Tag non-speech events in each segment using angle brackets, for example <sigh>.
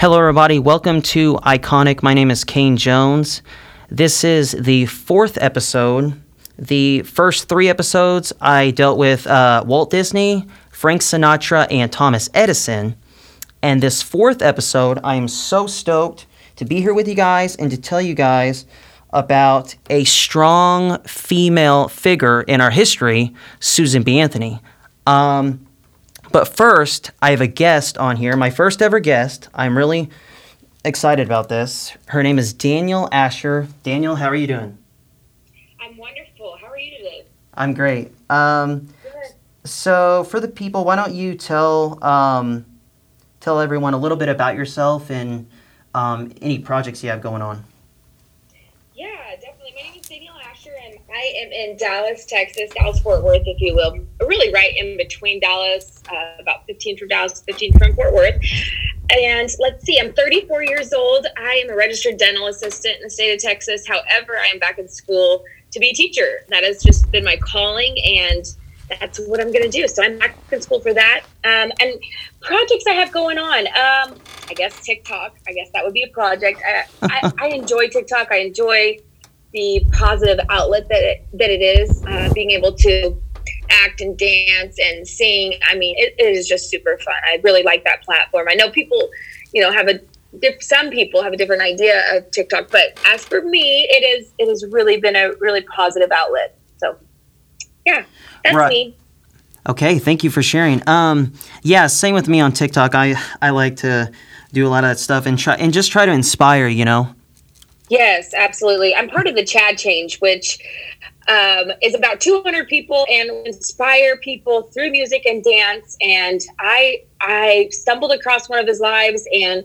Hello, everybody. Welcome to Iconic. My name is Kane Jones. This is the fourth episode. The first three episodes, I dealt with uh, Walt Disney, Frank Sinatra, and Thomas Edison. And this fourth episode, I am so stoked to be here with you guys and to tell you guys about a strong female figure in our history, Susan B. Anthony. Um, but first, I have a guest on here, my first ever guest. I'm really excited about this. Her name is Danielle Asher. Danielle, how are you doing? I'm wonderful. How are you today? I'm great. Um, so, for the people, why don't you tell um, tell everyone a little bit about yourself and um, any projects you have going on? Yeah, definitely. My name is Danielle Asher, and I am in Dallas, Texas, Dallas Fort Worth, if you will. Really, right in between Dallas, uh, about 15 from Dallas, 15 from Fort Worth. And let's see, I'm 34 years old. I am a registered dental assistant in the state of Texas. However, I am back in school to be a teacher. That has just been my calling, and that's what I'm going to do. So I'm back in school for that. Um, and projects I have going on, um, I guess TikTok. I guess that would be a project. I, I, I <laughs> enjoy TikTok. I enjoy the positive outlet that it, that it is, uh, being able to act and dance and sing. I mean, it, it is just super fun. I really like that platform. I know people, you know, have a some people have a different idea of TikTok, but as for me, it is it has really been a really positive outlet. So, yeah, that's right. me. Okay, thank you for sharing. Um, yeah, same with me on TikTok. I I like to do a lot of that stuff and try and just try to inspire. You know. Yes, absolutely. I'm part of the Chad Change, which um, is about 200 people and inspire people through music and dance. And I I stumbled across one of his lives and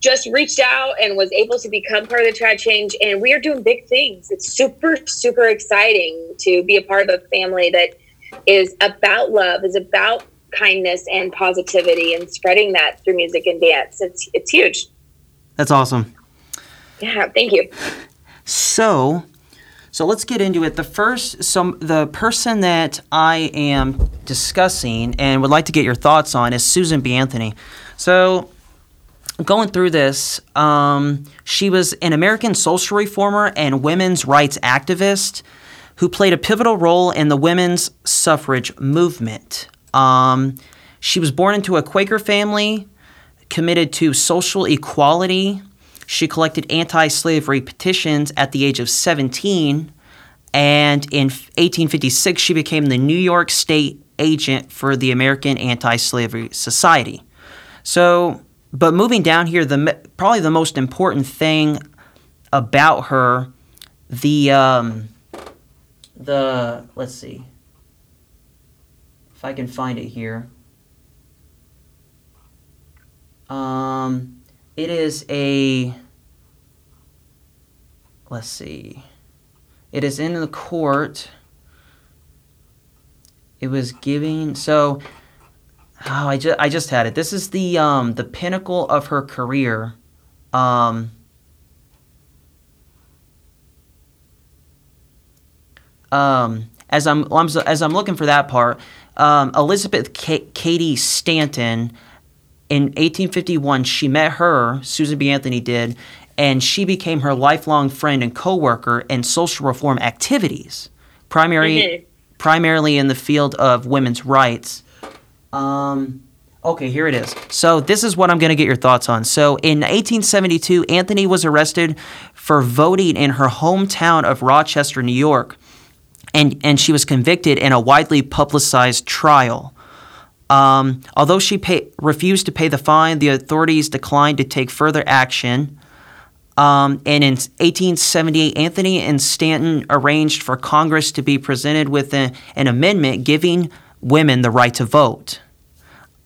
just reached out and was able to become part of the Chad Change. And we are doing big things. It's super super exciting to be a part of a family that is about love, is about kindness and positivity, and spreading that through music and dance. It's it's huge. That's awesome. Yeah, thank you. So, so let's get into it. The first, some the person that I am discussing and would like to get your thoughts on is Susan B. Anthony. So, going through this, um, she was an American social reformer and women's rights activist who played a pivotal role in the women's suffrage movement. Um, she was born into a Quaker family, committed to social equality. She collected anti slavery petitions at the age of 17. And in 1856, she became the New York State agent for the American Anti Slavery Society. So, but moving down here, the probably the most important thing about her, the um, the let's see if I can find it here. Um, it is a let's see. It is in the court. It was giving so. Oh, I just I just had it. This is the um the pinnacle of her career. Um, um, as I'm, as I'm looking for that part, um, Elizabeth K- Cady Stanton in 1851, she met her, Susan B. Anthony did, and she became her lifelong friend and co-worker in social reform activities, primary, mm-hmm. primarily in the field of women's rights. Um, okay, here it is. So this is what I'm going to get your thoughts on. So in 1872, Anthony was arrested for voting in her hometown of Rochester, New York and, and she was convicted in a widely publicized trial. Um, although she pay, refused to pay the fine, the authorities declined to take further action. Um, and in 1878, Anthony and Stanton arranged for Congress to be presented with a, an amendment giving women the right to vote.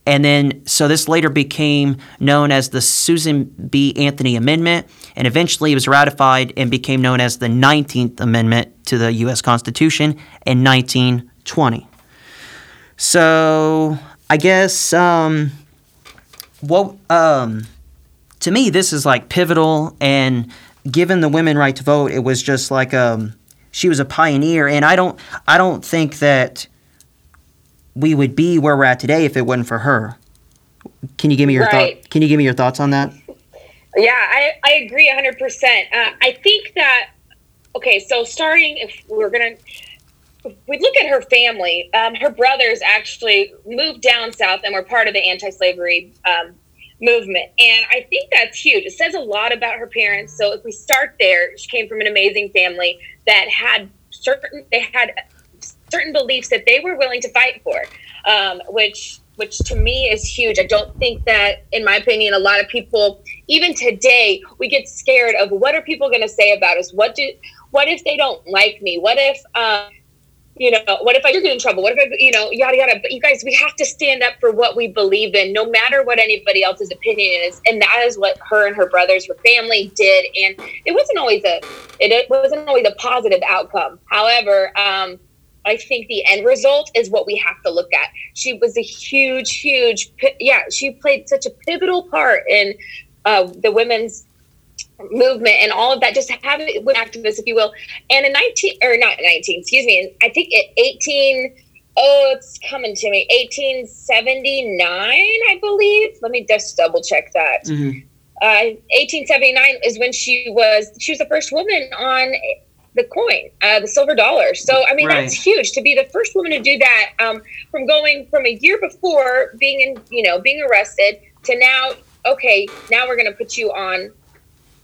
And then, so this later became known as the Susan B. Anthony Amendment, and eventually it was ratified and became known as the 19th Amendment to the U.S. Constitution in 1920. So, I guess, um, what, um, to me, this is like pivotal, and given the women right to vote, it was just like, um, she was a pioneer, and I don't, I don't think that we would be where we're at today if it wasn't for her. Can you give me your right. thought? Can you give me your thoughts on that? Yeah, I, I agree 100%. Uh, I think that, okay, so starting, if we're going to, we look at her family, um, her brothers actually moved down south and were part of the anti slavery um, movement. And I think that's huge. It says a lot about her parents. So if we start there, she came from an amazing family that had certain, they had certain beliefs that they were willing to fight for, um, which which to me is huge. I don't think that, in my opinion, a lot of people, even today, we get scared of what are people going to say about us? What do, what if they don't like me? What if, um, you know, what if I do get in trouble? What if I, you know, yada yada. But you guys, we have to stand up for what we believe in, no matter what anybody else's opinion is, and that is what her and her brothers, her family did. And it wasn't always a, it wasn't always a positive outcome. However, um, I think the end result is what we have to look at. She was a huge, huge, yeah, she played such a pivotal part in uh, the women's movement and all of that, just having women activists, if you will. And in 19, or not 19, excuse me, I think at 18, oh, it's coming to me, 1879, I believe. Let me just double check that. Mm-hmm. Uh, 1879 is when she was, she was the first woman on the coin, uh, the silver dollar. So I mean right. that's huge to be the first woman to do that. Um, from going from a year before being in, you know, being arrested to now, okay, now we're going to put you on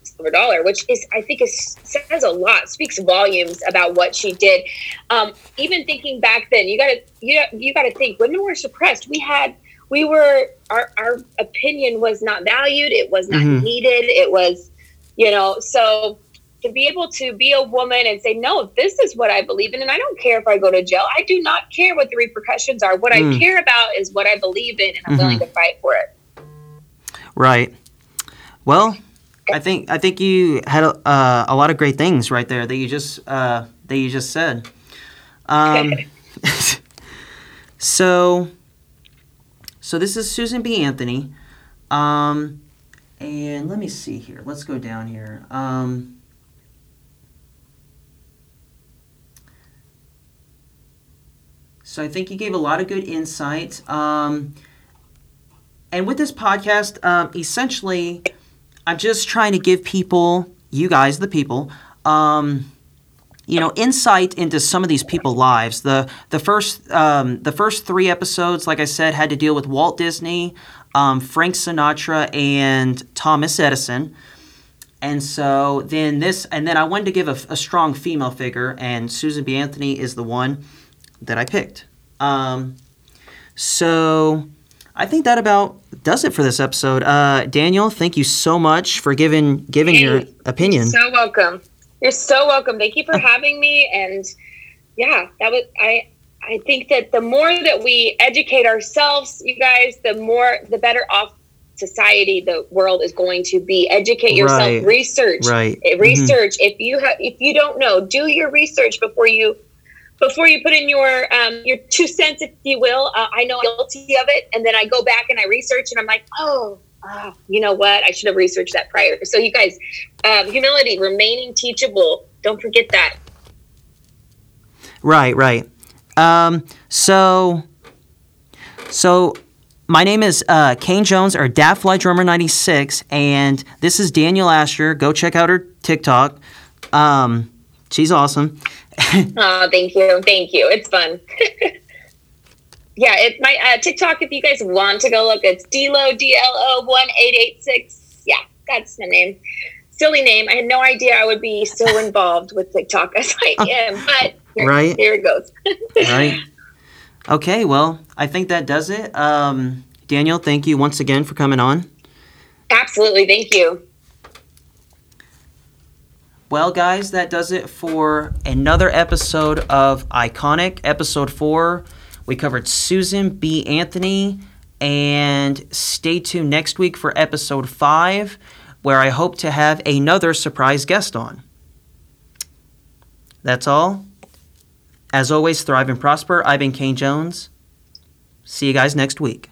silver dollar, which is I think is says a lot, speaks volumes about what she did. Um, even thinking back then, you got to you you got to think women were suppressed. We had we were our our opinion was not valued. It was not mm-hmm. needed. It was you know so to be able to be a woman and say, no, this is what I believe in. And I don't care if I go to jail. I do not care what the repercussions are. What mm. I care about is what I believe in, and I'm mm-hmm. willing to fight for it. Right. Well, I think I think you had a, uh, a lot of great things right there that you just uh, that you just said. Um, <laughs> so, so this is Susan B. Anthony, um, and let me see here. Let's go down here. Um, So I think you gave a lot of good insight. Um, and with this podcast, um, essentially, I'm just trying to give people, you guys, the people, um, you know, insight into some of these people' lives. The the first um, the first three episodes, like I said, had to deal with Walt Disney, um, Frank Sinatra, and Thomas Edison. And so then this, and then I wanted to give a, a strong female figure, and Susan B. Anthony is the one that I picked. Um, so I think that about does it for this episode. Uh, Danielle, thank you so much for giving giving hey, your opinion. You're so welcome. You're so welcome. Thank you for having me. And yeah, that was I. I think that the more that we educate ourselves, you guys, the more the better off society the world is going to be educate yourself right. research right research mm-hmm. if you have if you don't know do your research before you before you put in your um, your two cents, if you will. Uh, I know I'm guilty of it, and then I go back and I research, and I'm like, oh, oh you know what? I should have researched that prior. So you guys, um, humility, remaining teachable. Don't forget that. Right, right. Um, so, so my name is uh, Kane Jones or Daffly Drummer 96, and this is Danielle Asher. Go check out her TikTok. Um, she's awesome <laughs> oh, thank you, thank you. It's fun. <laughs> yeah, it's my uh, TikTok. If you guys want to go look, it's Dlo D L O one eight eight six. Yeah, that's the name. Silly name. I had no idea I would be so <laughs> involved with TikTok as I am, but here, right here it goes. right. Okay. Well, I think that does it. Um, Danielle, thank you once again for coming on. Absolutely. Thank you. Well, guys, that does it for another episode of Iconic, episode four. We covered Susan B. Anthony, and stay tuned next week for episode five, where I hope to have another surprise guest on. That's all. As always, thrive and prosper. I've been Kane Jones. See you guys next week.